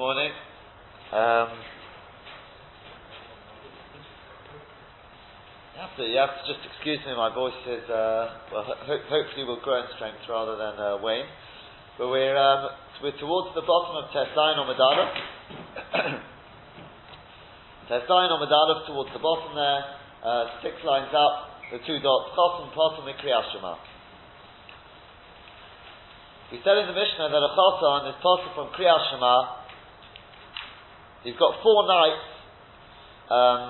morning. Um, you, have to, you have to just excuse me, my voice is, uh, well, ho- hopefully will grow in strength rather than uh, wane. But we're, um, we're towards the bottom of Tesayin or Medalef. Tesayin or towards the bottom there, uh, six lines up, the two dots, Chos and Potem Mikriyashima. We said in the Mishnah that a Chosan is possible from Kriyashima He's got four nights um,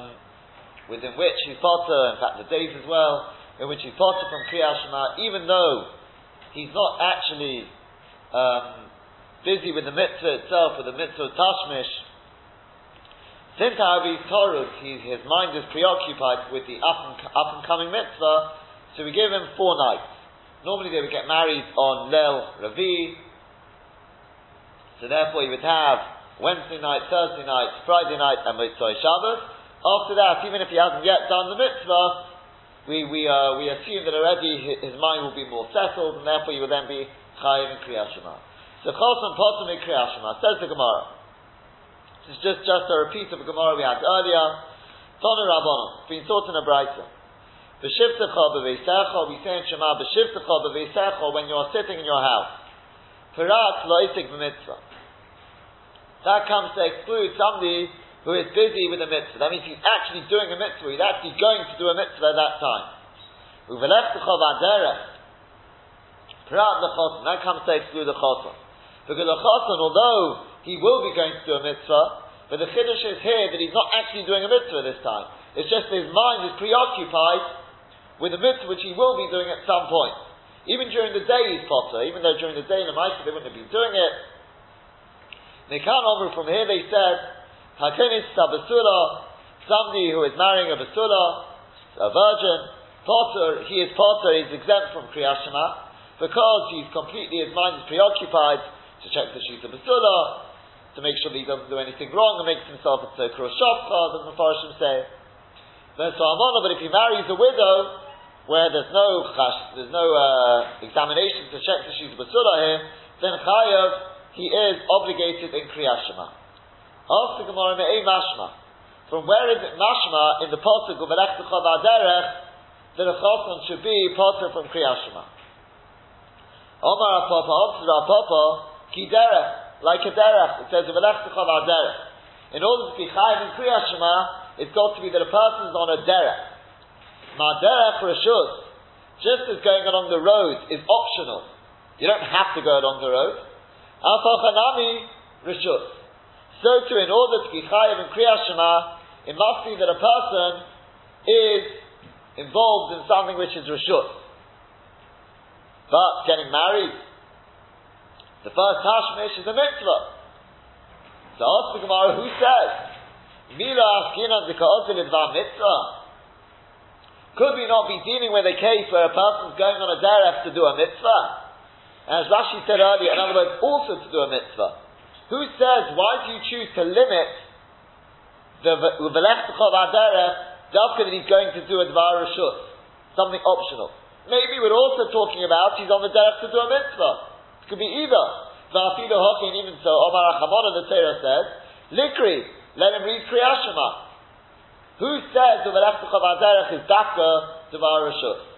within which he's potter, in fact the days as well, in which he's potter from Kriyat even though he's not actually um, busy with the mitzvah itself, with the mitzvah tashmish. Since however he's Torah, his mind is preoccupied with the up and, up and coming mitzvah, so we give him four nights. Normally they would get married on Lel Ravi, so therefore he would have Wednesday night, Thursday night, Friday night, and Mitzvah Shabbos. After that, even if he hasn't yet done the mitzvah, we, we, uh, we assume that already his, mind will be more settled, and therefore he will then be chayiv in Kriyat Shema. So Chosan Potem in Kriyat Shema, says the Gemara. This is just, just a repeat of a Gemara we had earlier. Tonu Rabbanon, it's been taught in a Brighton. B'shivtecha b'veisecha, we say in Shema, b'shivtecha b'veisecha, when you are sitting in your house. Perat lo b'mitzvah. That comes to exclude somebody who is busy with a mitzvah. That means he's actually doing a mitzvah. He's actually going to do a mitzvah at that time. That comes to exclude the chosan. Because the chosan, although he will be going to do a mitzvah, but the chiddush is here that he's not actually doing a mitzvah this time. It's just his mind is preoccupied with a mitzvah which he will be doing at some point. Even during the day he's potter, even though during the day in the mitzvah they wouldn't have been doing it, Nikan from here they said, Hakenis Sabasula, somebody who is marrying a Basula, a virgin, Potter, he is Potter, he's exempt from Kriyashima, because he's completely, his mind is preoccupied to check that she's a Basula, to make sure that he doesn't do anything wrong and makes himself a Tzokra Shofcha, as the Mepharshim say. But if he marries a widow, where there's no chash, there's no uh, examination to check that she's a Basula here, then Chayav he is obligated in Kriyat Shema. Ask the Gemara Me'ei Mashma. From where is it Mashma in the Pasuk of Elech Derech that a Chosan should be potter from Kriyat Shema? Omar Apapa, answer Apapa, Ki Derech, like a Derech, it says of Elech Derech. In order to be Chayiv in Kriyat Shema, it's got to be that a person is on a Derech. Derech Rashut, just as going along the road is optional. You don't have to go along the road. Alfachanami Rishut. So too, in order to be chayav in Kriyat Shema, it must be that a person is involved in something which is Rishut. But getting married, the first Hashmish is a mitzvah. So ask the Gemara, who says, Mila Askinan Dika'otil mitzvah? Could we not be dealing with a case where a person is going on a derech to do a mitzvah? As Rashi said earlier, in other words, also to do a mitzvah. Who says, why do you choose to limit the Velech Aderech, Dafka that he's going to do a Dvar Rishut, something optional? Maybe we're also talking about he's on the derech to do a mitzvah. It could be either. Va'afidu Hokin, even so, Omar Achamona, the Torah says, Likri, let him read Kriyashima. Who says the Velech Aderech is Dafka Dvar Rishut?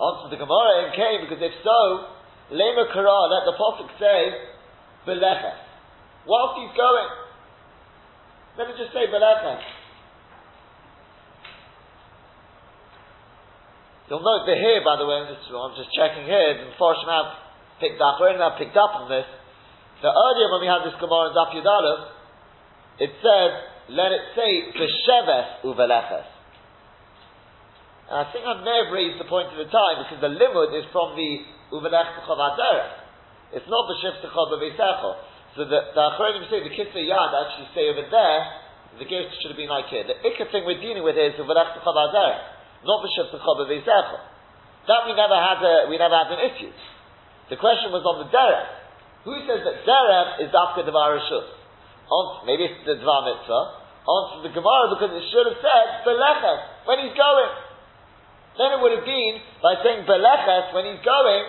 Answer the Gemara and came because if so, Lema Kara, let the Prophet say, Beleches. Whilst he's going, let me just say Beleches. You'll note that here, by the way, I'm just checking here, the Forsham have picked up, or have picked up on this. So earlier when we had this Gemara in Daf it said, let it say, Besheves Uveleches. And I think I may have raised the point at the time because the limud is from the uvelech It's not the shift So the, the Achronim say the kisvei yad actually say over there, the gift should have been like here. The ikka thing we're dealing with is uvelech not the shift That we never had a, we never had an issue. The question was on the derech. Who says that derech is after the varashut? Maybe it's the dvar mitzvah. Answer the Gemara because it should have said belechet when he's going. Then it would have been by saying Beleches when he's going,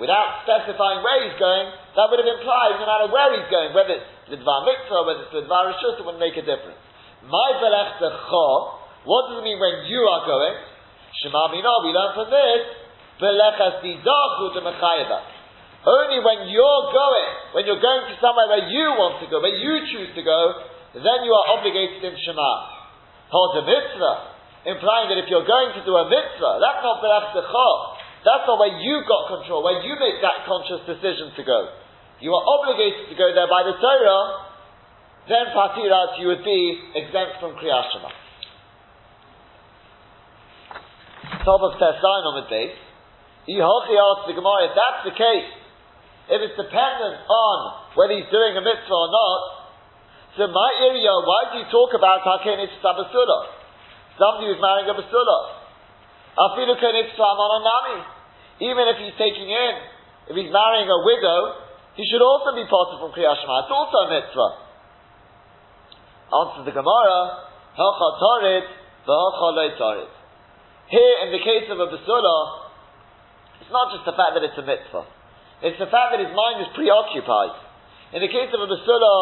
without specifying where he's going, that would have implied no matter where he's going, whether it's the Dvar Mitzvah, whether it's the Dvar Rishus, it wouldn't make a difference. My Belech what does it mean when you are going? Shema Bina, we learn from this, Belechas Didachu to Mechayeva. Only when you're going, when you're going to somewhere where you want to go, where you choose to go, then you are obligated in Shema. Hold a mitzvah, implying that if you're going to do a mitzvah, that's not Belech that's not where you got control, where you make that conscious decision to go. You are obligated to go there by the Torah, then Patirat you would be exempt from Kriyat Shema. Top of Tesain on the base. Yehochi asks the Gemara, if that's the case, if it's dependent on whether he's doing a mitzvah or not, so my area, why do you talk about Hakenis Sabasula? Somebody who's marrying a Basula. Even if he's taking in, if he's marrying a widow, he should also be part from Kriyat Shema. It's also a mitzvah. Answers the Gemara, Hacha Tarit, V'hacha Here, in the case of a Basula, it's not just the fact that it's a mitzvah. It's the fact that his mind is preoccupied. In the case of a Basula,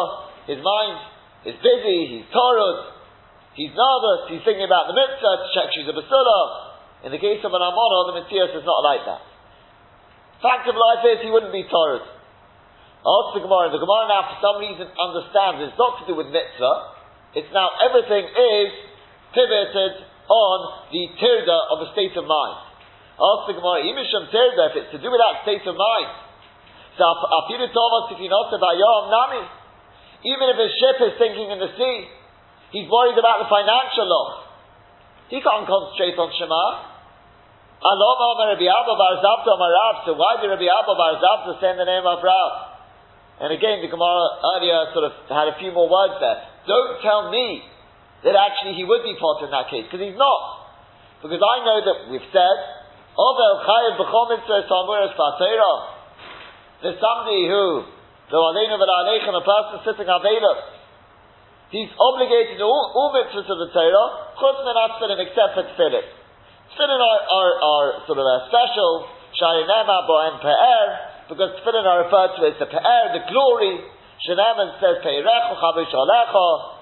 his mind is busy, he's torud, he's nervous, he's thinking about the mitzvah to check she's a Basula, in the case of an Amono, the Matthias is not like that. Fact of life is he wouldn't be Torah. Ask the Gemara. The Gemara now, for some reason, understands it's not to do with mitzvah. It's now everything is pivoted on the tirda of a state of mind. Ask the Gemara. Imisham tirda, if it's to do with that state of mind. So afidu Thomas if you not about Yom Nami. Even if his ship is sinking in the sea, he's worried about the financial loss. He can't concentrate on Shema. Allah Rabbi Abba Bar Zavda Rav. So why did Rabbi Abba Bar Zavda say in the name of Rav? And again, the Gemara earlier sort of had a few more words there. Don't tell me that actually he would be part in that case, because he's not. Because I know that we've said, There's somebody who, the Aleinu V'Aleichem, a person sitting Avelos, he's obligated to all, all mitzvahs of the Torah, chutz men except for tefillin. Tefillin are, are, are sort of a special, Shayinema Bo'en Pe'er, because tefillin are referred to as the Pe'er, the glory. Sheneman says Pe'irecho Chavish Alecho.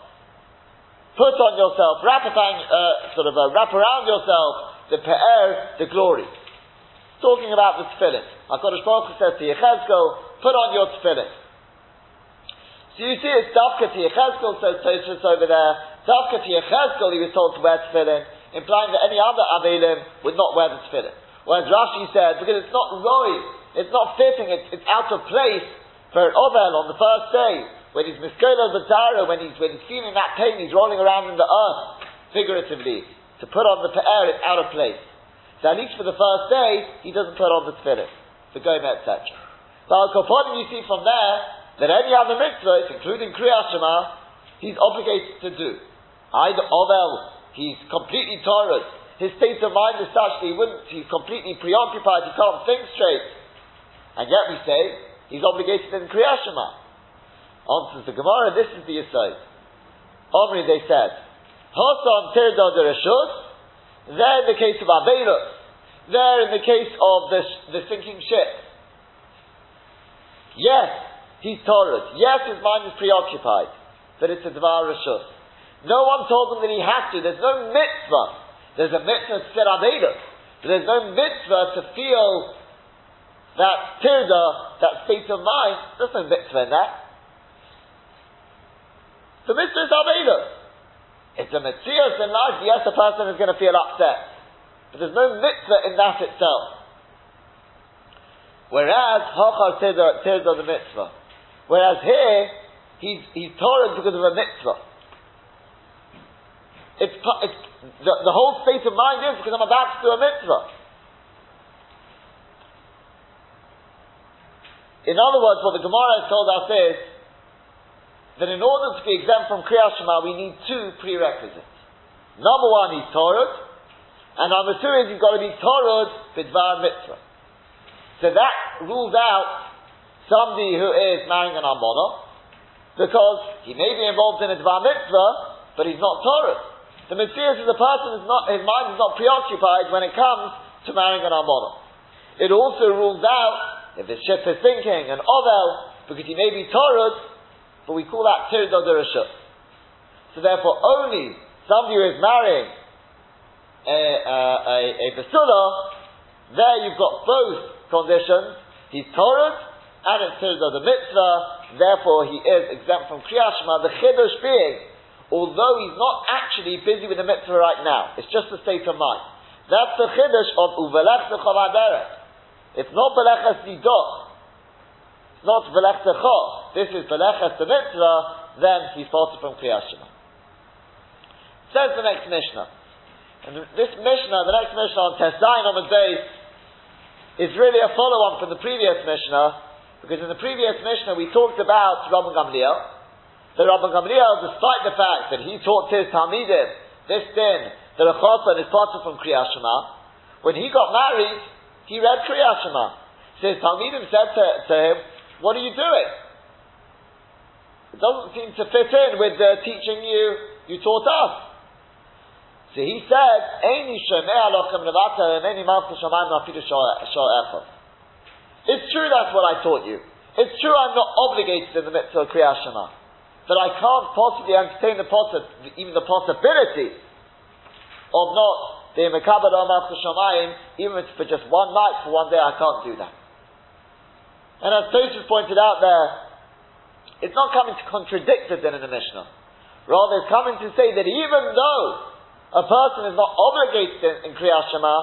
Put on yourself, wrap, uh, sort of a, wrap around yourself, the Pe'er, the glory. Talking about the tefillin. HaKadosh Baruch Hu says to Yechezkel, put on your tefillin. So you see it's Davka to Yechezkel, says over there. Davka to he was told to wear tefillin implying that any other Avelim would not wear the tefillin. Whereas Rashi said, because it's not roi, it's not fitting, it's, it's out of place for an Ovel on the first day, when he's Miskola Zatara, when he's, when he's feeling that pain, he's rolling around in the earth, figuratively. To put on the Pe'er is out of place. So at least for the first day, he doesn't put on the tefillin, the Goma, etc. But Al you see from there, that any other mitzvah, including Kriyat Shema, he's obligated to do. Either Ovel He's completely tired. His state of mind is such that he wouldn't, he's completely preoccupied, he can't think straight. And yet we say, he's obligated in Kriyat Shema. Answers the Gemara, this is the aside. Omri, they said, Hosan Tirda de Reshut, there in the case of Abelus, there in the case of the, the sinking ship. Yes, he's tired. Yes, his mind is preoccupied. But it's a Dvar Reshut. No one told him that he has to. There's no mitzvah. There's a mitzvah to Avedus. But there's no mitzvah to feel that tirda, that state of mind. There's no mitzvah in that. The mitzvah is Avedus. It's a mitzvah in life. Yes, a person is going to feel upset. But there's no mitzvah in that itself. Whereas, Hachar tirda, tirda the mitzvah. Whereas here, he's, he's Torah because of a mitzvah. It's, it's the, the whole state of mind is because I'm about to do a mitzvah. In other words, what the Gemara has told us is that in order to be exempt from Kriyat Shema, we need two prerequisites. Number one, is Torah, and number two is he's got to be Torah bidvar mitzvah. So that rules out somebody who is marrying an almana, because he may be involved in a dvar mitzvah, but he's not Torah. The mitzvah is the person is not, his mind is not preoccupied when it comes to marrying an almana. It also rules out if his ship is sinking, an ovel, because he may be torud, but we call that tird So therefore, only somebody who is marrying a, a, a, a there you've got both conditions. He's torud, and it's tird the mitzvah, therefore he is exempt from kriyashma, the chiddush being, although he's not actually busy with the mitzvah right now, it's just a state of mind. That's the chiddush of uvelech the It's not belechas didot. It's not velech This is belechas the mitzvah, then he's parted from kriyashma. Says the next Mishnah. And this Mishnah, the next Mishnah on Tesayin on the day, is really a follow-on from the previous Mishnah, because in the previous Mishnah we talked about Rabban Gamliel. The Rabban Gamliel, despite the fact that he taught his Talmidim this din, that a chatan is parted from Kriyat Shema, when he got married, he read Kriyat Shema. So his Talmidim said to, to him, what are you doing? It doesn't seem to fit in with the teaching you, you taught us. So he said, Eini shemei alochem levata, and any malchus shamayim afidu shor It's true that's what I taught you. It's true I'm not obligated in the mitzvah of Kriyat Shema. But I can't possibly entertain the possi- even the possibility of not being Mekabad Amach Shamayim, even if for just one night, for one day, I can't do that. And as Tosfos pointed out there, it's not coming to contradict the din in the Mishnah. Rather, it's coming to say that even though a person is not obligated in, in Kriyat Shema,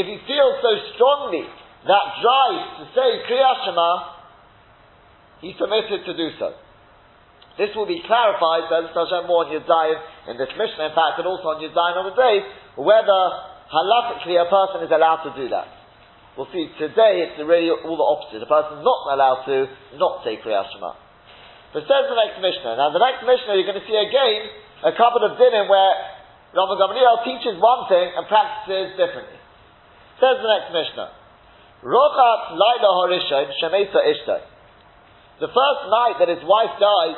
if he feels so strongly that drive to say Kriyat Shema, he's permitted to do so. This will be clarified, Bez Hashem, more on Yudzayin in this Mishnah, in fact, and also on Yudzayin on the day, whether halachically a person is allowed to do that. We'll see today it's really all the opposite. A person is not allowed to not say Kriyat Shema. But says the next Mishnah. Now the next Mishnah you're going to see again a couple of dinim where Rabban Gamliel teaches one thing and practices differently. Says the next Mishnah. Rochat Laila Horishon Shemesa Ishtai. The first night that his wife died,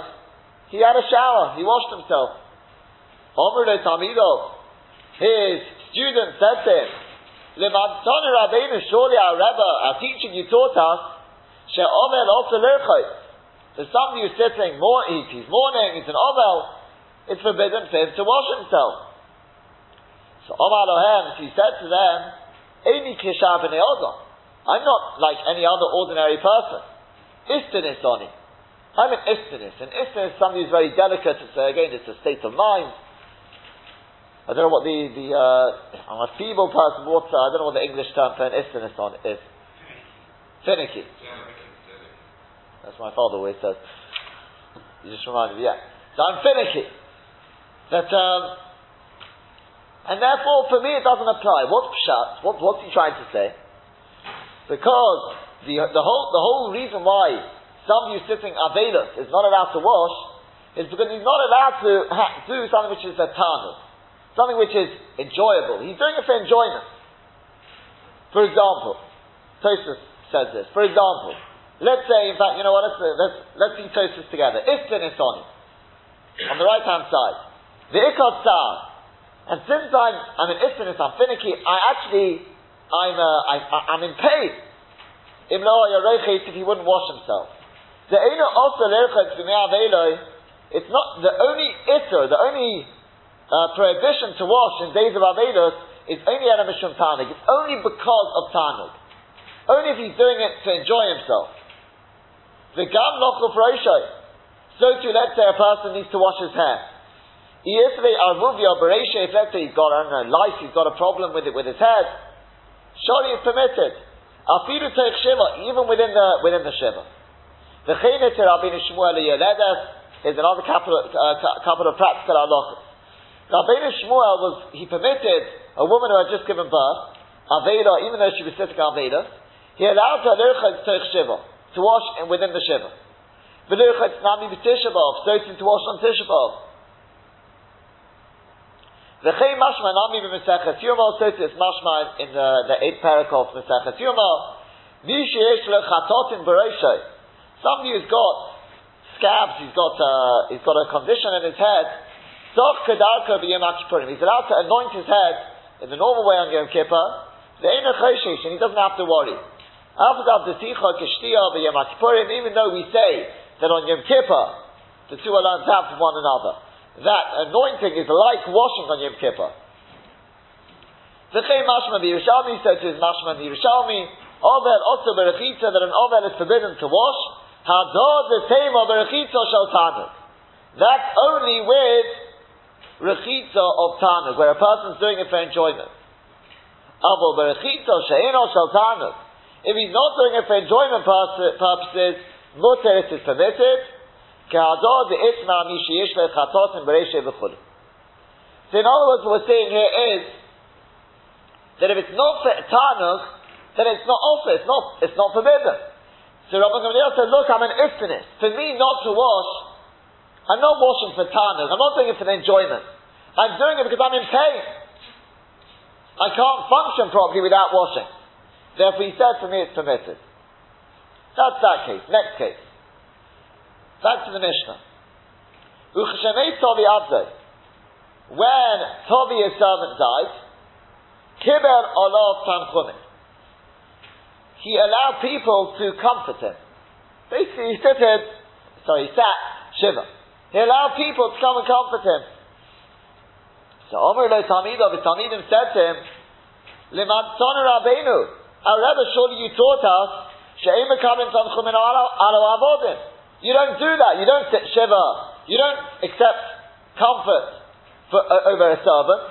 he had a shower, he washed himself. Omer de Tamido, his student said to him, Levatzon Rabbeinu, surely our Rebbe, our teacher, you taught us, She'omer also lerchot. There's somebody who's sitting, more, he's mourning, he's an ovel, it's forbidden for him to wash himself. So Omar Lohem, he said to them, Eini kishav I'm not like any other ordinary person. Istanis on it. I'm an istanis. An istanis is somebody who's very delicate. It's, uh, again, it's a state of mind. I don't know what the, the uh, I'm a feeble person, what, uh, I don't know what the English term for an istanis on is. Finicky. That's what my father always says. You just reminded me, yeah. So I'm finicky. That, um, and therefore, for me, it doesn't apply. What's pshat? What, what's he trying to say? Because the, the, whole, the whole reason why somebody who's sitting Avelis is not allowed to wash is because he's not allowed to ha- do something which is a tarnus, something which is enjoyable. He's doing it for enjoyment. For example, Tosfos says this. For example, let's say, in fact, you know what? Let's let's let's see Tosfos together. Iftin is on on the right hand side. The ikot sar. And since I'm I'm an iftin, I'm finicky. I actually I'm uh, I, I'm in pain if he wouldn't wash himself. The it's not the only itter, the only uh, prohibition to wash in days of Avelos is only at a Tanug. It's only because of Tanug. Only if he's doing it to enjoy himself. The Gam Lochel So too, let's say a person needs to wash his hair. Yesterday, Armuvia Beresha, if let's say he's got, I don't know, lice, he's got a problem with it with his head, surely it's permitted. Afidu teich shiva, even within the within the shiva. The chaynet Rabbeinu Shmuel Yeledes is another couple of, uh, couple of practical halachas. Rabbeinu Shmuel was he permitted a woman who had just given birth, Aveda, even though she was sitting Aveda, he allowed her lirchad teich shiva to wash within the shiva. V'lirchad nami b'tishabov, so to wash on tishabov. V'chei mashma nami b'meseches Yuma, also it's mashma in the, the eighth paragraph of Meseches Yuma. Mi sheyesh lechatot in Beroshay. Somebody who's got scabs, he's got, uh, he's got a condition in his head. Zoch kedarka b'yom Kippurim. He's allowed to anoint his head in the normal way on Yom Kippur. The and he doesn't have to worry. Even though we say that on Yom Kippur, the two are on top of one another, that anointing is like washing on Yom Kippur. V'chei mashma b'Yerushalmi said to his mashma b'Yerushalmi, Ovel also berechitza, that an ovel is forbidden to wash, hadod the same of berechitza shel tanuk. That's only with rechitza of tanuk, where a person is doing it for enjoyment. Abo berechitza she'eno shel tanuk. If he's not doing it for enjoyment purposes, muter is permitted. So in other words, what we're saying here is that if it's not for tanuk, then it's not also, it's not, it's not forbidden. So Rabbi Gamliel said, look, I'm an istinist. For me not to wash, I'm not washing for tanuk, I'm not doing it for enjoyment. I'm doing it because I'm in pain. I can't function properly without washing. Therefore, he said, for me, it's permitted. That's that case. Next case. Back to the Mishnah. Tobi Abdoi. When Tobi, his servant, died, Kiber Olav Tanchumin. He allowed people to comfort him. Basically, he sitted, sorry, he sat, Shiva. He allowed people to come and comfort him. So Omer lo Talmidav, his Talmidim said to him, Limad Rabbeinu, our Rebbe, surely you taught us, She'im Mekamin Tanchumin Alo Avodim. You don't do that. You don't sit Shiva. You don't accept comfort for, uh, over a servant.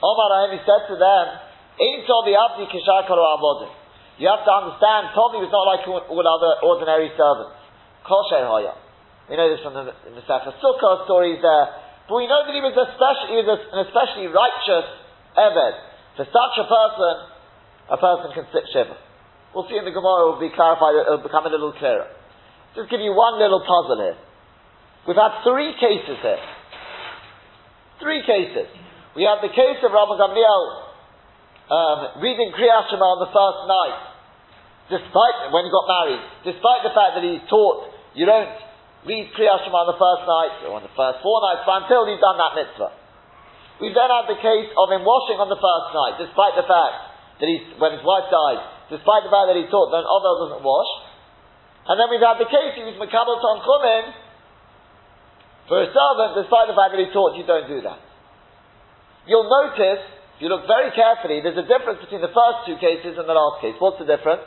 Omar he said to them, Ein Tobi Abdi Kishar Avodim. You have to understand, Tobi was not like all other ordinary servants. Kosher. We know this from the, the Sefer Sukkah stories there. But we know that he was, he was an especially righteous Eved. For such a person, a person can sit Shiva. We'll see in the Gemara, it will be clarified, it will become a little clearer. Just give you one little puzzle here. We've had three cases here. Three cases. We have the case of Rabbi Gamliel um, reading Kriyat Shema on the first night, despite when he got married, despite the fact that he taught you don't read Kriyat Shema on the first night, or on the first four nights, but until he's done that mitzvah. We then had the case of him washing on the first night, despite the fact that he, when his wife died, despite the fact that he taught that an doesn't wash. And then we've had the case, he was Makabal Tanchumin for a servant, despite the fact that he taught you don't do that. You'll notice, if you look very carefully, there's a difference between the first two cases and the last case. What's the difference?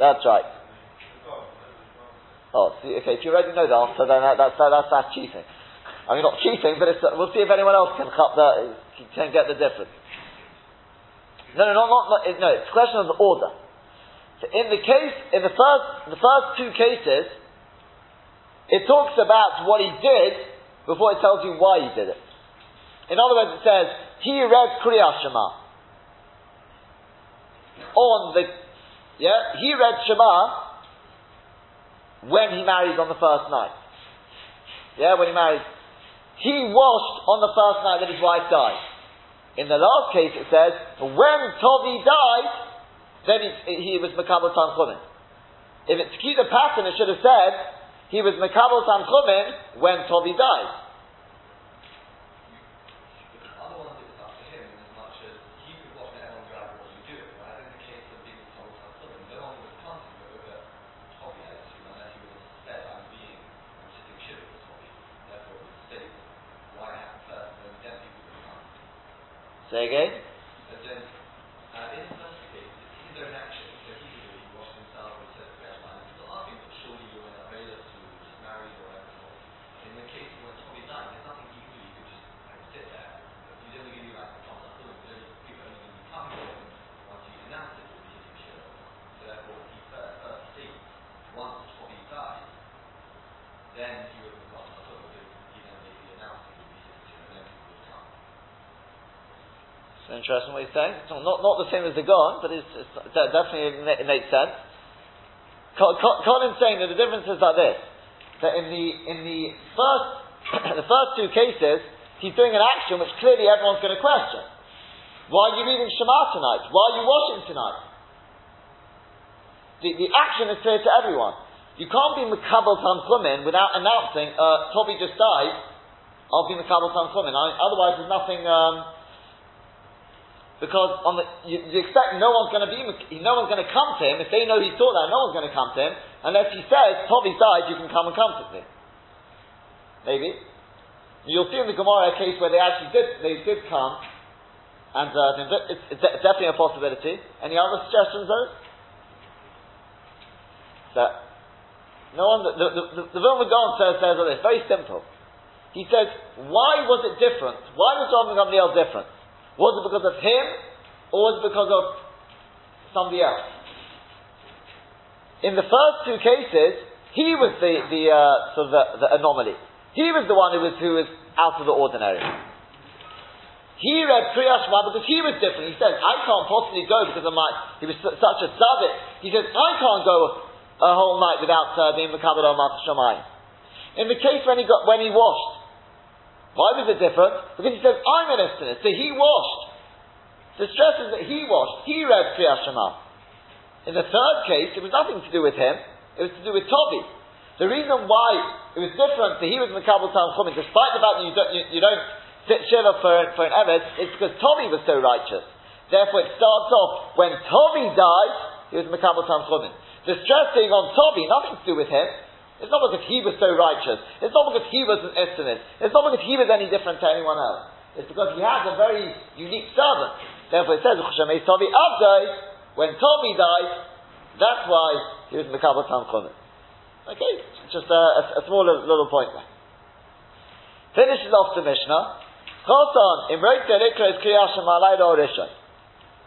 That's right. Oh, see, okay, if you already know the answer, then that, that's, that, that's, that's cheating. I mean, not cheating, but we'll see if anyone else can, the, can get the difference. No, no, not, not, no, it's a question of the order. So in the case, in the first, the first two cases, it talks about what he did before it tells you why he did it. In other words, it says, he read Kriya Shema on the yeah, he read Shema when he married on the first night. Yeah, when he married. He washed on the first night that his wife died. In the last case, it says, when Tovi died, then he, he was Makabal Tanchumin. If it's keep the pattern, it should have said, he was Makabal Tanchumin when Tovi died. Say again? Interesting what he's saying. It's not, not the same as the Gon, but it's, it's definitely it makes sense. Colin's saying that the difference is like this: that in the in the first the first two cases, he's doing an action which clearly everyone's going to question. Why are you reading Shema tonight? Why are you washing tonight? The, the action is clear to everyone. You can't be Makabal Tanchumin without announcing, uh, Toby just died, I'll be Makabal Tanchumin. Otherwise, there's nothing. Um, because on the, you, you expect no one's going to be, no one's going to come to him. If they know he taught that, no one's going to come to him unless he says, Toby died, you can come and comfort me. Maybe. You'll see in the Gemara a case where they actually did, they did come, and uh, it's, it's, definitely a possibility. Any other suggestions, though? That no one, the, the, the, the Vilna Gaon says, says this, very simple. He says, why was it different? Why was Rabbi Gamliel different? Was it because of him, or was it because of somebody else? In the first two cases, he was the, the uh, sort of the, the, anomaly. He was the one who was who was out of the ordinary. He read Kriya because he was different. He said, I can't possibly go because of my, he was such a tzaddik. He says, I can't go a whole night without uh, being on Shammai. In the case when he got, when he washed, why was it different? Because he says, I'm an estimate. So he washed. The stress is that he washed. He read Kriyat Shema. In the third case, it was nothing to do with him. It was to do with Toby. The reason why it was different that he was Makabal Tam Chumin, despite the fact that you don't, you, you don't sit Shiva for, for an Evet, is because Toby was so righteous. Therefore, it starts off when Toby died, he was Makabal Tam Chumin. The stress being on Toby, nothing to do with him. It's not because he was so righteous. It's not because he was an estimate. It's not because he was any different to anyone else. It's because he has a very unique servant. Therefore it says, Tobi Abdai, when Tobi died, that's why he was in the Kabbalah Tam Okay, just a, a, a small little point there. Finishes off the Mishnah. Chosan, Imrek Delikra is.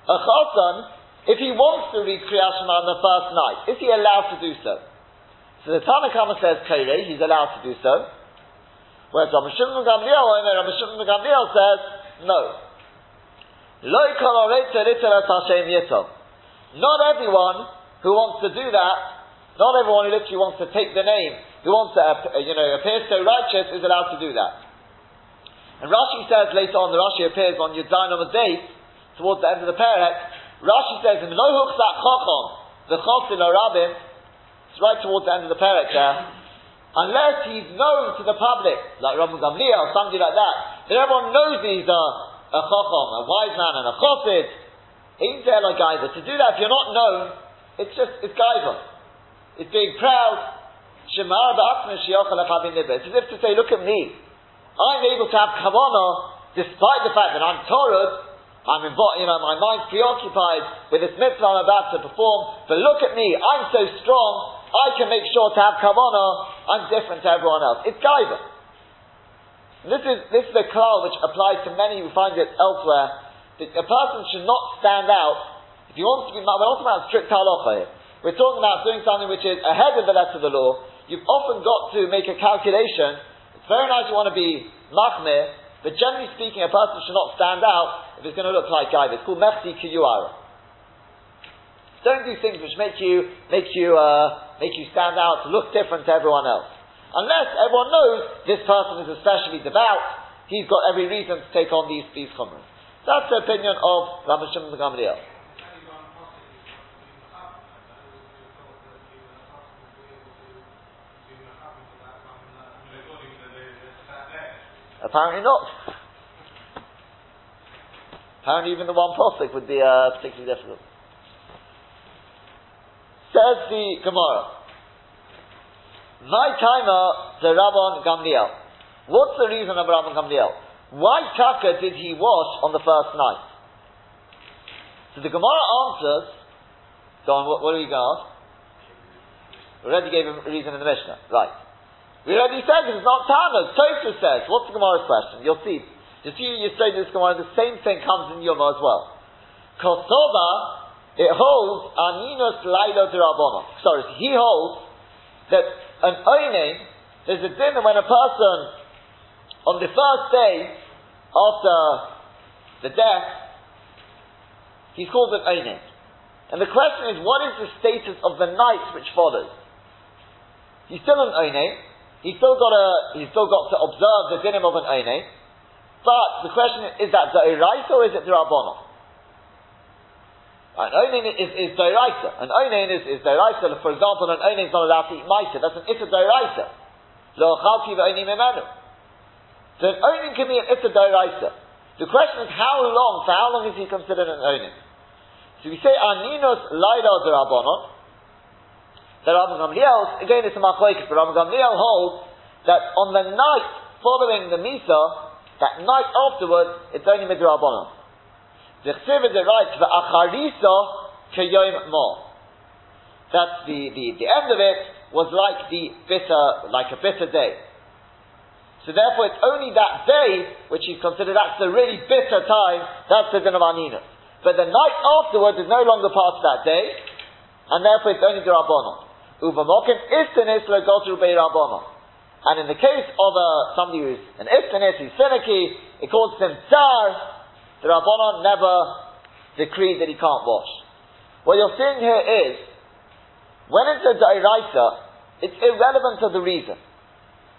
A Chosan, if he wants to read Kriyashim on the first night, is he allowed to do so? So the Tanakama says Kaire, he's allowed to do so. Whereas Rabbi Shimon Gamliel, Rabbi Shimon Gamliel says, no. Not everyone who wants to do that, not everyone who literally wants to take the name, who wants to, uh, you know, appear so righteous is allowed to do that. And Rashi says later on, the Rashi appears on the date, towards the end of the parak, Rashi says, "No the chosin it's right towards the end of the parak there. Unless he's known to the public, like Rabbi Gamliel or somebody like that, then everyone knows he's a, a chacham, a wise man, and a chassid. Ain't there like either. To do that, if you're not known, it's just, it's gaiva. It's being proud. Shema It's as if to say, look at me. I'm able to have kavanah despite the fact that I'm Torah, I'm involved, you know, my mind's preoccupied with this mitzvah I'm about to perform, but look at me, I'm so strong, I can make sure to have kavana, I'm different to everyone else. It's gaiva. This is, this is a klal which applies to many who find it elsewhere, that a person should not stand out, if he wants to be, we're not talking about strict halacha here. We're talking about doing something which is ahead of the letter of the law. You've often got to make a calculation. It's very nice you want to be machmir, but generally speaking, a person should not stand out if it's going to look like gaiva. It's called mechti kiyuara. Don't do things which make you make you uh, make you stand out, look different to everyone else. Unless everyone knows this person is especially devout, he's got every reason to take on these these chumras. That's the opinion of Rabbi Shimon Gamliel. Apparently not. Apparently even the one postic would be uh, particularly difficult. Says the Gemara. My timer, the Rabban Gamliel. What's the reason of Rabban Gamliel? Why taka did he wash on the first night? So the Gemara answers, go on, what, what are we going to ask? We already gave a reason in the Mishnah. Right. We already said it's not Tana. Tosha says, what's the Gemara's question? You'll see. You see, you say this Gemara, the same thing comes in Yoma as well. Kosova it holds Aninus Laila Dirabona. Sorry, he holds that an Oine, there's a dinner when a person, on the first day after the death, he's called an Oine. And the question is, what is the status of the night which follows? He's still an Oine. He's still got a, he's still got to observe the dinim of an Oine. But the question is, is that Za'iraisa or is it Dirabona? An onin is, is doraisa. An onin is, is doraisa. For example, an onin is not allowed to eat maisa. That's an issa doraisa. Lo achalti v'onim emanu. So an onin can be an issa doraisa. The question is how long, for how long is he considered an owning? So we say Aninus Laila Derabonon. The Rabbi Gamliel, again it's a machlokes, but Rabbi Gamliel holds that on the night following the Misa, that night afterwards, it's only Midrabanon. The Chsiv is right for Acharisa Kayom Mo. That's the, the, the end of it was like the bitter, like a bitter day. So therefore it's only that day which is considered that's the really bitter time, that's the din of Aninus. But the night afterwards is no longer part of that day, and therefore it's only the Rabbanon. Uvamokim istanis legotu bei Rabbanon. And in the case of uh, somebody who's an istanis, who's finicky, it calls him tsar, the Rabbanon never decreed that he can't wash. What you're seeing here is, when it's a dairaisa, it's irrelevant to the reason.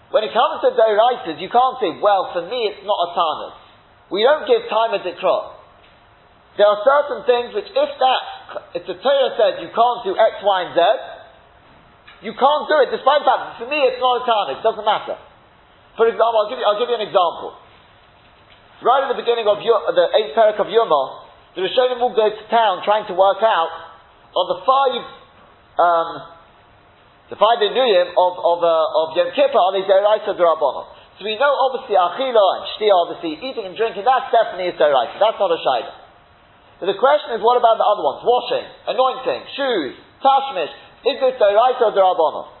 When it comes to dairaisas, you can't say, well, for me it's not a tanus. We don't give time the crop. There are certain things which, if that, if the Torah says you can't do X, Y, and Z, you can't do it, despite that for me it's not a Tana, it doesn't matter. For example, I'll give you, I'll give you an example. Right at the beginning of the eighth parak of Yoma, the Rishonim will go to town trying to work out of the five, um, the five inuyim of, of, uh, of Yom Kippur are these Deraisa Durabonah. So we know obviously Achila and Shtia, obviously eating and drinking, that's definitely a Deraisa. That's not a Shaila. But the question is, what about the other ones? Washing, anointing, shoes, tashmish. Is this Doraita or?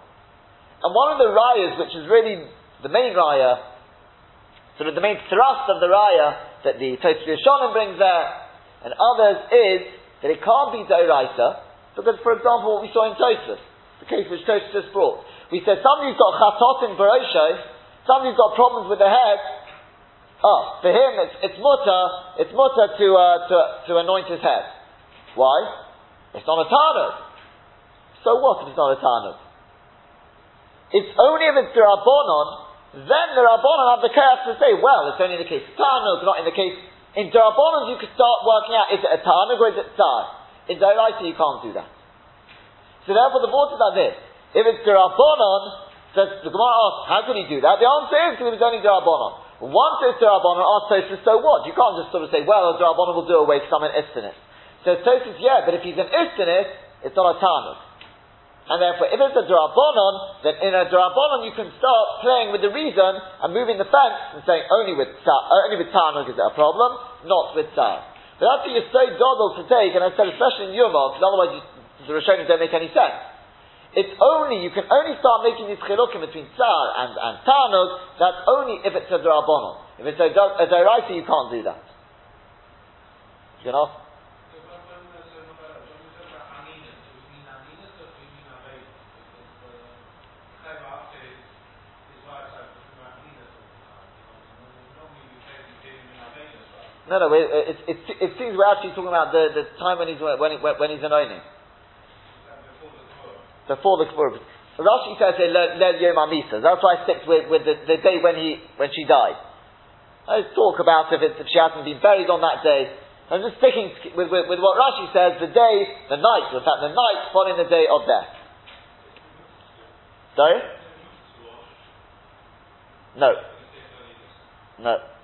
And one of the rayas, which is really the main raya, sort of the main thrust of the raya that the Tosfos Yeshanim brings there, and others, is that it can't be Doraita, because, for example, what we saw in Tosfos, the case which Tosfos just brought. We said somebody's got chatot in Barosho, somebody's got problems with the head, Oh, for him it's, it's mutter, it's mutter to, uh, to, to anoint his head. Why? It's not a tanuk. So what if it's not a tanuk? It's only if it's the Rabbonon, then the Rabbonon have the chaos to say, well, it's only in the case of tanuk, not in the case. In Rabbonon you can start working out, is it a tanuk or is it tzar? In Doraita you can't do that. So therefore the is like this. If it's says the Gemara asks, how could he do that? The answer is because it's only the Rabbonon. Once it's Darabonon, ask Tosis, so what? You can't just sort of say, well, Darabonon will do away because I'm an Istanis. So Tosis, yeah, but if he's an Istanis, it's not a Tanus. And therefore, if it's a Darabonon, then in a Darabonon you can start playing with the reason and moving the fence and saying only with uh, only with Tanuk is it a problem, not with Tzar. But that's what you're so doddle to take, and I said especially in Yuma, because otherwise you, the Rishonim don't make any sense. It's only, you can only start making these chilukim between tsar and, and tanug, that's only if it's a drabonon. If it's a, a deraisa, you can't do that. You know? No, no, it, it, it, seems we're actually talking about the, the time when he's, when, when he's anointing before the Kfur. Rashi says here, Yom Amisa. That's why I stick with, with the, the, day when he when she died. Let's talk about if, if she hasn't been buried on that day. I'm just sticking with, with, with, what Rashi says, the day, the night, in fact, the night following the day of death. Sorry? No. No.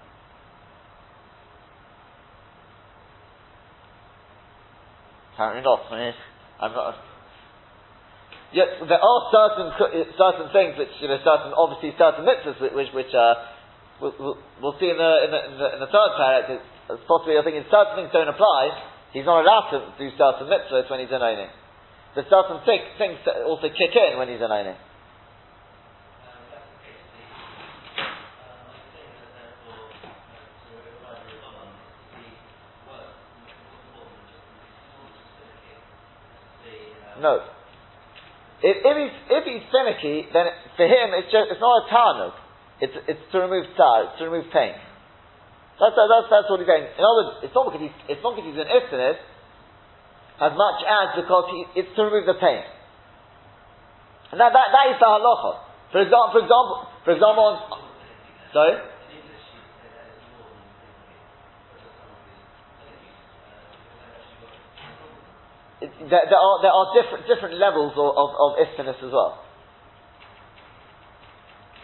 Apparently not. I'm not. Yet there are certain certain things which you know certain obviously certain mitzvahs which which, uh, we'll, we'll, see in the in the, in the, in the third parak. It's possibly I think in certain things don't apply. He's not allowed to do certain mitzvahs when he's an owning. But certain things, things also kick in when he's an No. If, if he's if he's finicky, then for him it's just it's not a tarnuk. It's it's to remove tar, it's to remove pain. That's that's that's what he's saying. In other words, it's not because he's it's not because he's an iftinus as much as because he, it's to remove the pain. And that, that, that is the halacha. For example, for example, for example, sorry. There, there, are, there are different, different levels of, of, of as well.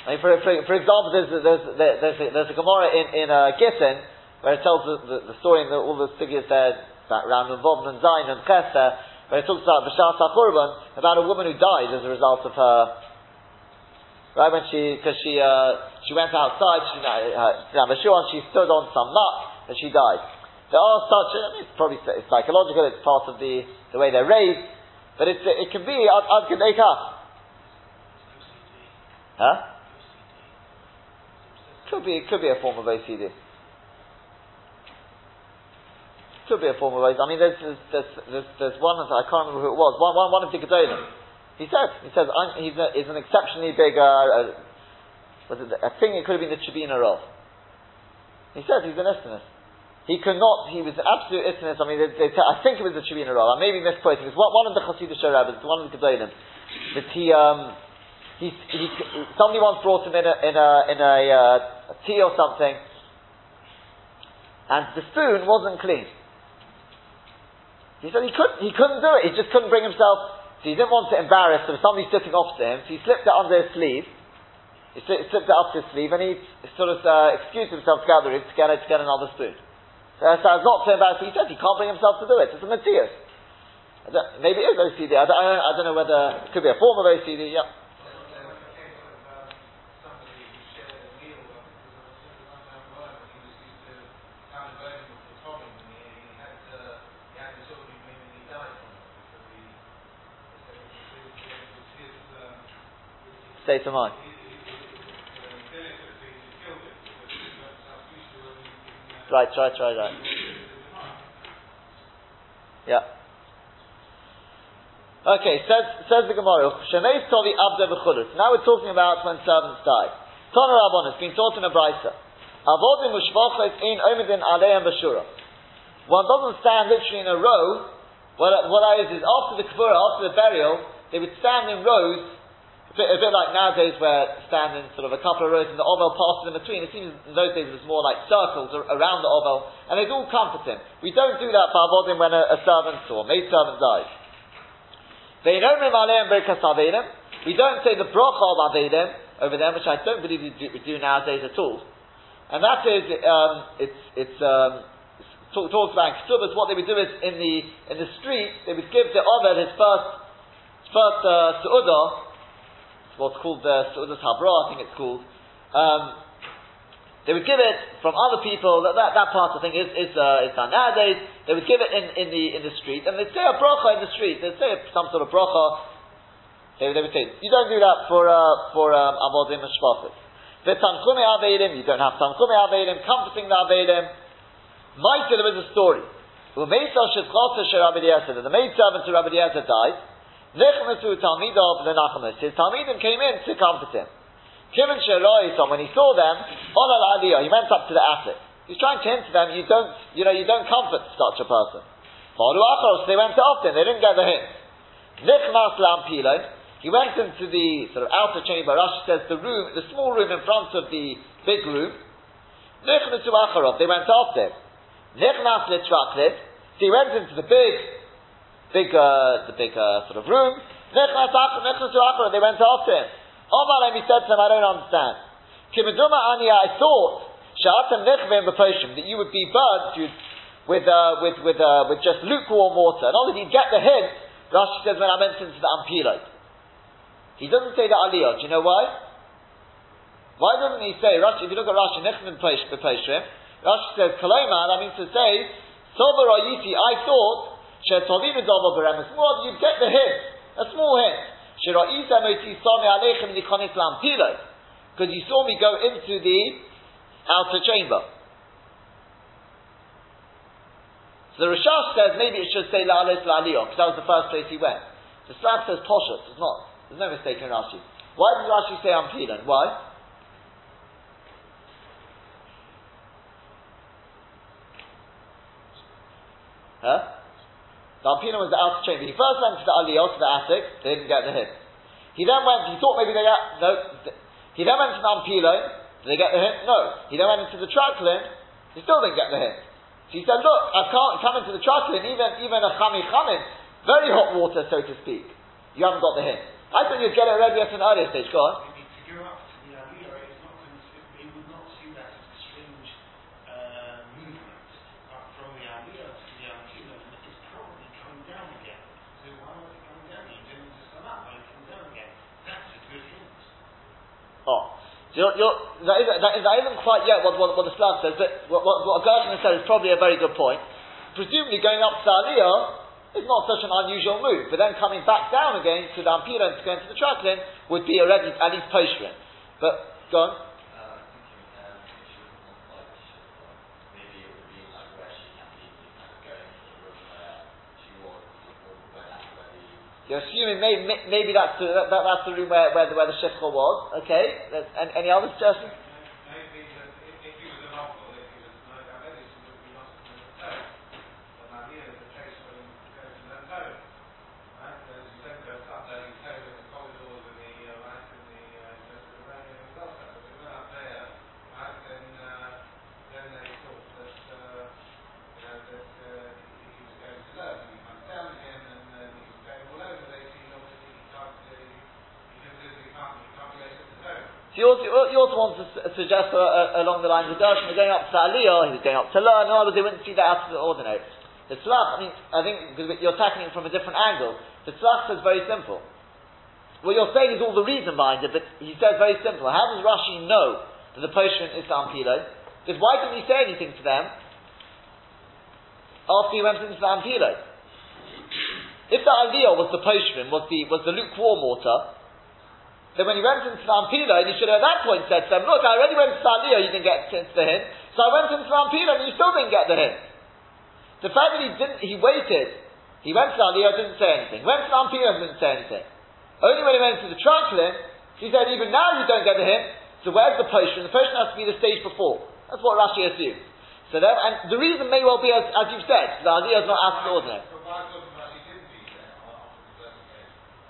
I mean, for, for, for example, there's, there's, there's, a, there's a Gemara in, in uh, Gittin where it tells the, the, the story and the, all the figures there, about Ram and Vov and Zain and Chesed, where it talks about B'Shas HaChurban, about a woman who died as a result of her, right, when she, because she, uh, she went outside, she, uh, she stood on some nut, and she died. There are such, I mean, it's probably it's psychological, it's part of the, the way they're raised, but it's, it can be ad, ad Huh? Could be, could be a form of OCD. Could be a form of OCD. I mean, there's, there's, there's, there's one, I can't remember who it was, one, one, one of the Gedolim. He says, he says, he's, a, he's an exceptionally big, uh, uh, was it, I think it could have been the Chabina Rov. He says he's an Islamist. He could not, he was absolute Islamist. I mean, they, they I think it was the Chabina Rov. I may be misquoting. It's one, one of the Chassidish rabbis, one of the Gedolim. That he, um, he, he, somebody once brought him in a, in a, in a, uh, tea or something, and the spoon wasn't clean. He said he couldn't, he couldn't do it. He just couldn't bring himself. So he didn't want to embarrass. So somebody sitting off him. So he slipped it under his sleeve. He slipped it up his sleeve, and he sort of uh, excused himself to go to get, to get another spoon. Uh, so, so as not to embarrass, he said he can't bring himself to do it. It's a Matthias. Maybe it is OCD. I don't, I don't know whether it could be a form of OCD. Yeah. state of mind. Right, right, right, right. Yeah. Okay, says, says the Gemara, Shemeis Tovi Abde V'chulus. Now we're talking about when servants die. Tana Rabban, it's been taught in a brisa. Avodim Ushvachos in Omidin Aleim Bashura. One doesn't stand literally in a row. What, what I is, is after the Kavura, after the burial, they would stand in rows bit, a bit like nowadays where standing sort of a couple of rows and the oval passes in between. It seems in those days it was more like circles around the oval, and they'd all comfort him. We don't do that for avodim when a, a servant or maid servant dies. We don't say the bracha of avedim over them, which I don't believe we do, we do nowadays at all. And that is, um, it's, it's, um, talk, talks about Ketubas, what they would do is in the, in the street, they would give the Oved his first, first uh, Su'udah, what's called the Su'udas Habra, I think it's called. Um, they would give it from other people. That, that, that part, I think, is is, uh, is done nowadays. They would give it in, in the in the street, and they'd say a bracha in the street. They'd say some sort of bracha. They, they would say, you don't do that for uh, for um, avodim and shvatim. The tanchume avedim, you don't have tanchume avedim, comforting the avedim. Might there was a story. The maid servant to Rabbi Eliezer died. Nechnasu Talmidov Lenachamas. His Talmidim came in to comfort him. Kivin Sheroisom, when he saw them, Aliyah, he went up to the attic. He's trying to hint to them, you don't, you know, you don't comfort such a person. they went after him, they didn't get the hint. Nichnas Lampilon, he went into the sort of outer chamber, Rashi says the room, the small room in front of the big room. Nichnasu Acharov, they went after him. Nichnas Litraklit, so he went into the big big, uh, the big uh, sort of room. They went after him. Omar he said to him, I don't understand. I thought, that you would be burnt with, uh, with, with, uh, with just lukewarm water. And obviously you get the hint, Rashi says when I mentioned to the Ampilot. He doesn't say the Aliyah. Do you know why? Why doesn't he say, Rashi, if you look at Rashi, Nechvim B'Poshim, Rashi says, Kalema, that means to say, Sober I thought, You get the hint, a small hint. Because you saw me go into the outer chamber. So the Rashash says maybe it should say la'alis la'aliyah, because that was the first place he went. The Tzlach says poshut, it's not. There's no mistake in Rashi. Why did Rashi say ampilan? Why? Huh? The Alpina was the outer chamber. He first went to the Aliyah, to the attic, they didn't get the hint. He then went, he thought maybe they got, no, he then went to the Ampilo, did they get the hint? No. He then went into the Traklin, he still didn't get the hint. So he said, look, I can't come into the Traklin, even, even a Chami Chamin, very hot water, so to speak. You haven't got the hint. I thought you'd get it already at an earlier stage. Go on. You're, you're, that, isn't, that, isn't quite yet what, what, what says, but what, what, what said is probably a very good point. Presumably going up to Aliyah is not such an unusual move, but then coming back down again to the Ampira and to go into the Traklin would be already at least Poshrin. But, go on. You're assuming maybe, maybe that's the, that, that's the room where, where the, where the was. Okay. And, any other suggestions? You also want to suggest uh, uh, along the lines of Gershon, going up to Aliyah, he was going up to learn, in they wouldn't see that out of the ordinary. The Tzlach, I mean, I think you're tackling it from a different angle. The Tzlach says very simple. What you're saying is all the reason behind it, but he says very simple. How does Rashi know that the potion is Ampilo? Because why didn't he say anything to them after he went into the? If the Aliyah was the potion, was the, was the lukewarm water, then when he went into Ampila, he should have at that point said to them, look, I already went to Saliyah, you didn't get the hint, so I went into Ampila and you still didn't get the hint. The fact that he didn't, he waited, he went to Aliyah, didn't say anything, went to Ampila, didn't say anything. Only when he went to the Trachlin, he said, even now you don't get the hint, so where's the potion? The potion has to be the stage before. That's what Rashi assumes. So then, and the reason may well be, as, as you've said, the idea is not as ordinary.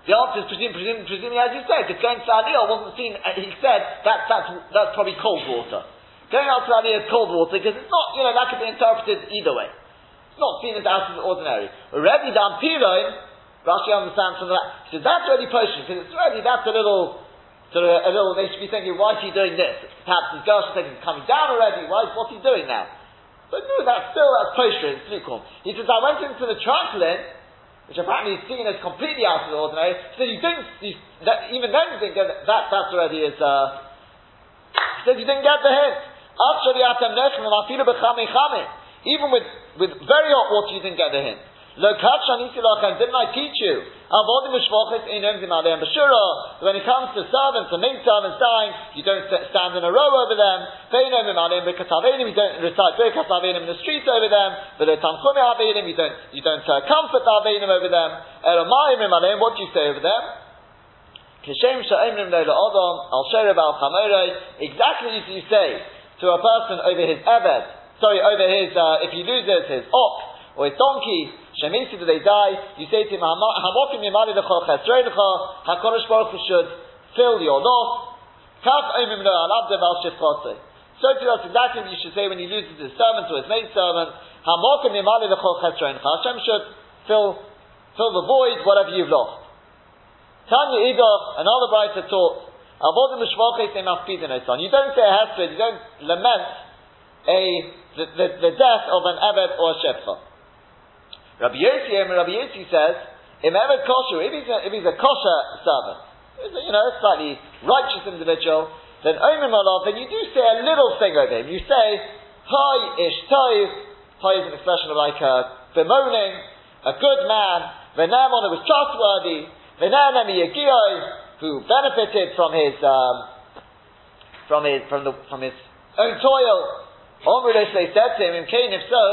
The answer is presuming as you said, because going to Aliyah wasn't seen, uh, he said that, that's, that's probably cold water. Going out to Aliyah is cold water because it's not, you know, that could be interpreted either way. It's not seen as out of the ordinary. Already the Ampiroin, Rashi understands from that, he says that's already potion because it's already, that's a little, sort of a little, they should be thinking, why is he doing this? Perhaps his Gershon thinking, coming down already, why, what's he doing now? But no, that's still, that's potion, it's lukewarm. He says, I went into the Traklin, which apparently is seen as completely out of the ordinary, so you didn't, you, that, even then you didn't that, that that's already is, uh, says you didn't get the hint. Even with, with very hot water you didn't get the hint. Didn't I teach you? When it comes to servants and maid servants dying, you don't stand in a row over them. You don't recite Birkas Avelim in the streets over them. You don't, you don't uh, comfort Avelim over them. What do you say over them? Exactly as you say to a person over his Eved, sorry, over his, uh, if he loses his ox or his donkey, Shemisi, do they die? You say to him, Hamokim yimali lechol chesreinecha, HaKadosh Baruch Hu should fill your loss. Kaf omim lo alav deval shifchotze. So to us exactly what you should say when he loses his servant or his maid servant. Hamokim yimali lechol chesreinecha. Hashem should fill, fill the void, whatever you've lost. Tanya Ida, another writer taught, Avodim Mishmoches Emafpidin You don't say a hesped, you don't lament a, the, the, the death of an Eved or a Shepcha. Rabbi Yossi, Rabbi Yossi says, if he's a, if he's a kosher servant, you know, a slightly righteous individual, then Omer Malov, then you do say a little thing over him. You say, Hi ish tov, Hi is an expression of like a bemoaning, a good man, Venamon who was trustworthy, Venanami Yagiyoi, who benefited from his, um, from his, from the, from his own toil. Omer they said to him, in Cain, if so,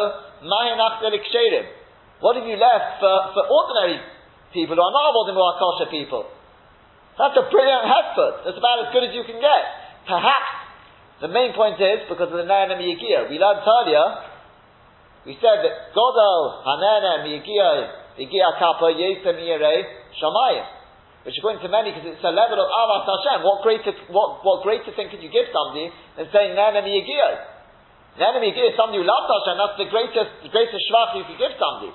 Mayan Achdelik Sherim. What have you left for, for ordinary people who are not avodim who are kosher people? That's a brilliant hesped. That's about as good as you can get. Perhaps the main point is because of the Nana Miyagia. We learned earlier, we said that Godel, Hanana, Miyagia, Miyagia Kappa, Yesem Ire, Shamayim. Which according to many, because it's a level of Avas Hashem, what greater, what, what greater thing could you give somebody than saying Nana Miyagia? Nana Miyagia is somebody who loves Hashem, that's the greatest, the greatest shvach you could give somebody.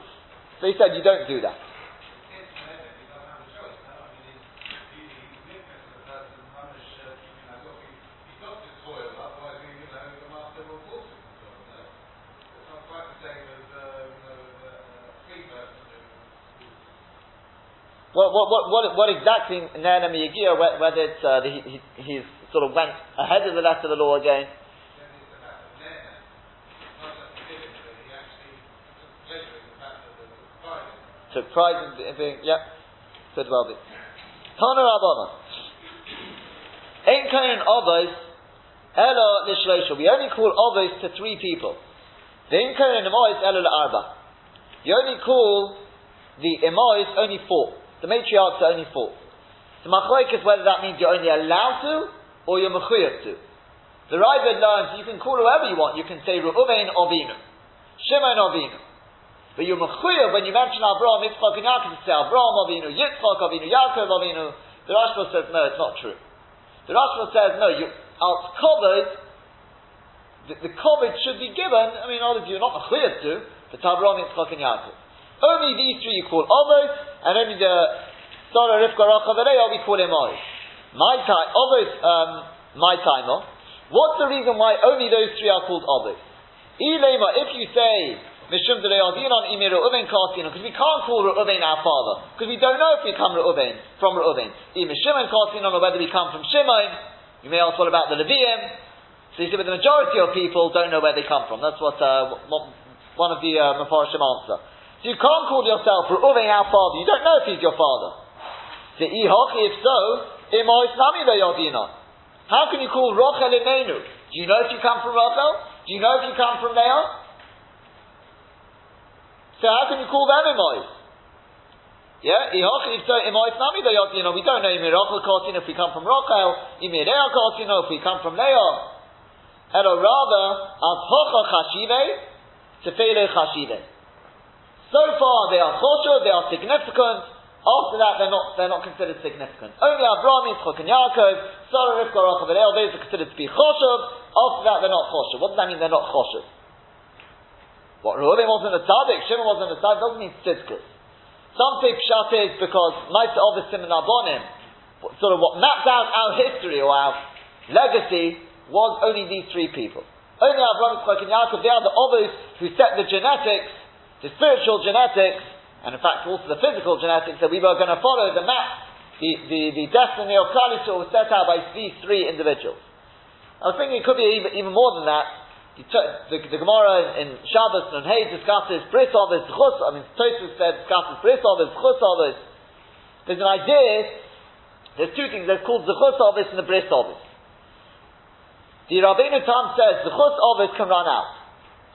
He said, you don't do that. what, what, what, what, exactly Miyagia, whether it's, uh, the, he, he's sort of went ahead of the letter of the law again. Took pride in being, yep, could well be. Tana Rabbana. Ain't Kohen Avos, Ella Lishleisha. We only call Avos to three people. The Ain't Kohen Imois, Ella Arba. You only call the Imois only four. The matriarchs are only four. The Machoik is whether that means you're only allowed to or you're mechuyev to. The Ravid learns you can call whoever you want. You can say Reuven Ovinu, Shimon Ovinu. But you're mechuyev when you mention Abraham, Yitzchak, and Yaakov to say Abraham Ovinu, Yitzchak Ovinu, Yaakov Ovinu. The Rashba says no, it's not true. The Rashba says no. You out covered. The, the covered should be given. I mean, obviously you're not mechuyev to, but Abraham, Yitzchak, and Yaakov. Only these three you call Avos, and only the Sarah, Rivka, Rachel, we call him. My time, Avos, um, my timer. What's the reason why only those three are called Avos? Ilema, if you say, Mishum Delayadinon Imir Reuven because we can't call Reuven our father, because we don't know if we come Reuven, from Reuven. Even Shimon Kasino, or whether we come from Shimon. You may ask what about the Levium. So you see, but the majority of people don't know where they come from. That's what, uh, one of the uh, Mefarshim answer. So you can't call yourself Reuven our father. You don't know if he's your father. The if so, how can you call Rachel Imenu? Do you know if you come from Rachel? Do you know if you come from Leah? So how can you call them Imois? Yeah, Imois Nami Dayotino. We don't know Imir Rachel Kotin if we come from Leah if we come from Leah. Elo rather, as Hocha Chashive, Tefele Chashive. So far they are choshev, they are significant, after that, they're not, they're not considered significant. Only Abraham, Yitzchak, and Yaakov, Sarah, Rivka, Rachel, and those are considered to be choshev. After that, they're not choshev. What does that mean, they're not choshev? What, Reuven wasn't a tzaddik, Shimon wasn't a tzaddik, doesn't mean tzidkus. Some say pshat is because Maisa Ovis Simon Abonim, sort of what mapped out our history or our legacy was only these three people. Only Abraham, Yitzchak, and Yaakov, they are the Ovis who set the genetics, the spiritual genetics, and in fact also the physical genetics, that we were going to follow the map, the, the, the destiny of Klal was set out by these three individuals. I was thinking it could be even, even more than that. The, the, Gemara in, Shabbos and Hay discusses bris ovis chus. I mean, Tosfos said discusses bris ovis chus ovis. There's an idea. There's two things. There's called zechus ovis and the bris ovis. The Rabbeinu Tam says zechus ovis can run out.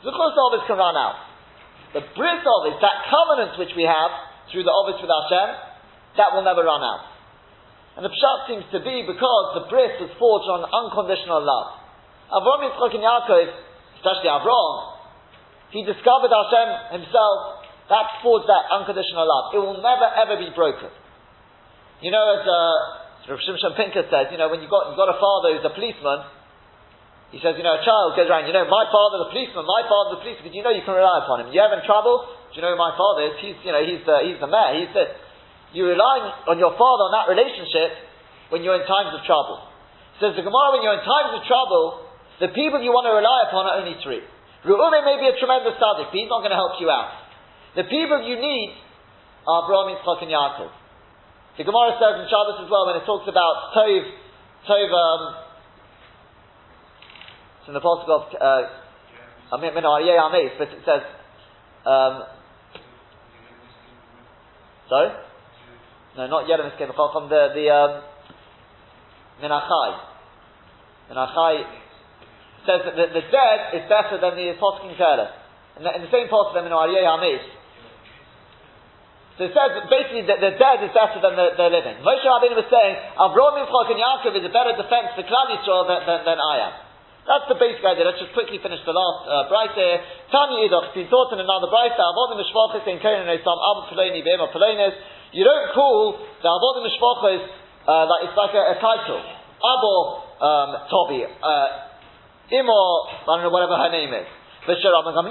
Zechus ovis can run out. The bris ovis, that covenant which we have through the ovis with Hashem, that will never run out. And the pshat seems to be because the bris was forged on unconditional love. Avram Yitzchak and Yaakov, especially Avram, he discovered Hashem himself. That forged that unconditional love. It will never ever be broken. You know, as uh, Shimshon Pincus says, you know, when you got you got a father who's a policeman, he says, you know, a child goes around, you know, my father, the policeman, my father, the policeman, you know you can rely upon him. You're having trouble, do you know who my father is? He's, you know, he's the, he's the mayor, he's this. You rely on your father on that relationship when you're in times of trouble. He Says the Gemara, when you're in times of trouble, the people you want to rely upon are only three. Reuven may be a tremendous tzaddik, but he's not going to help you out. The people you need are Abraham, Yitzchak, and Yaakov. The Gemara says in Shabbos as well when it talks about Tov, Tov, um, it's in the Pasuk of uh, Amin Ames, but it says, um, sorry? No, not Yerem Eskim, from the, the um, Minachai. Minachai says that the, the, dead is better than the Pasuk in In the, in the same Pasuk, in Aryeh Ames, so it says basically that the dead is better than the, the living. Moshe Rabbeinu was saying, Avraham Yitzchak and Yaakov is a better defense for Klal Yisrael than, than, than I am. That's the basic idea. Let's just quickly finish the last uh, bright here. Tanya Idach, it's been taught in another bright, Avodim Mishvachis in Kohen Esam, Abu Peleni, Be'ema Pelenis. You don't call the Avodim Mishvachis, uh, like it's like a, a title. Abo, um, Tobi, uh, Imo, I don't know, whatever her name is. But in the house of Rabban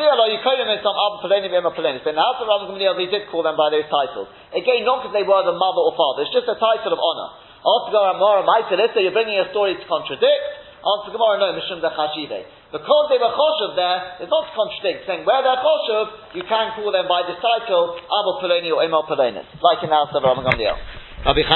Gamliel, they did call them by those titles. Again, not because they were the mother or father, it's just a title of honor. After you're bringing a story to contradict, Answer Gemara, no, Mishum Dechashive. Because they were Choshev there, it's not to contradict, saying where they're Choshev, you can call them by this title, Abel Poloni or Emel Polonis, like in the house of Rabbi Gamliel.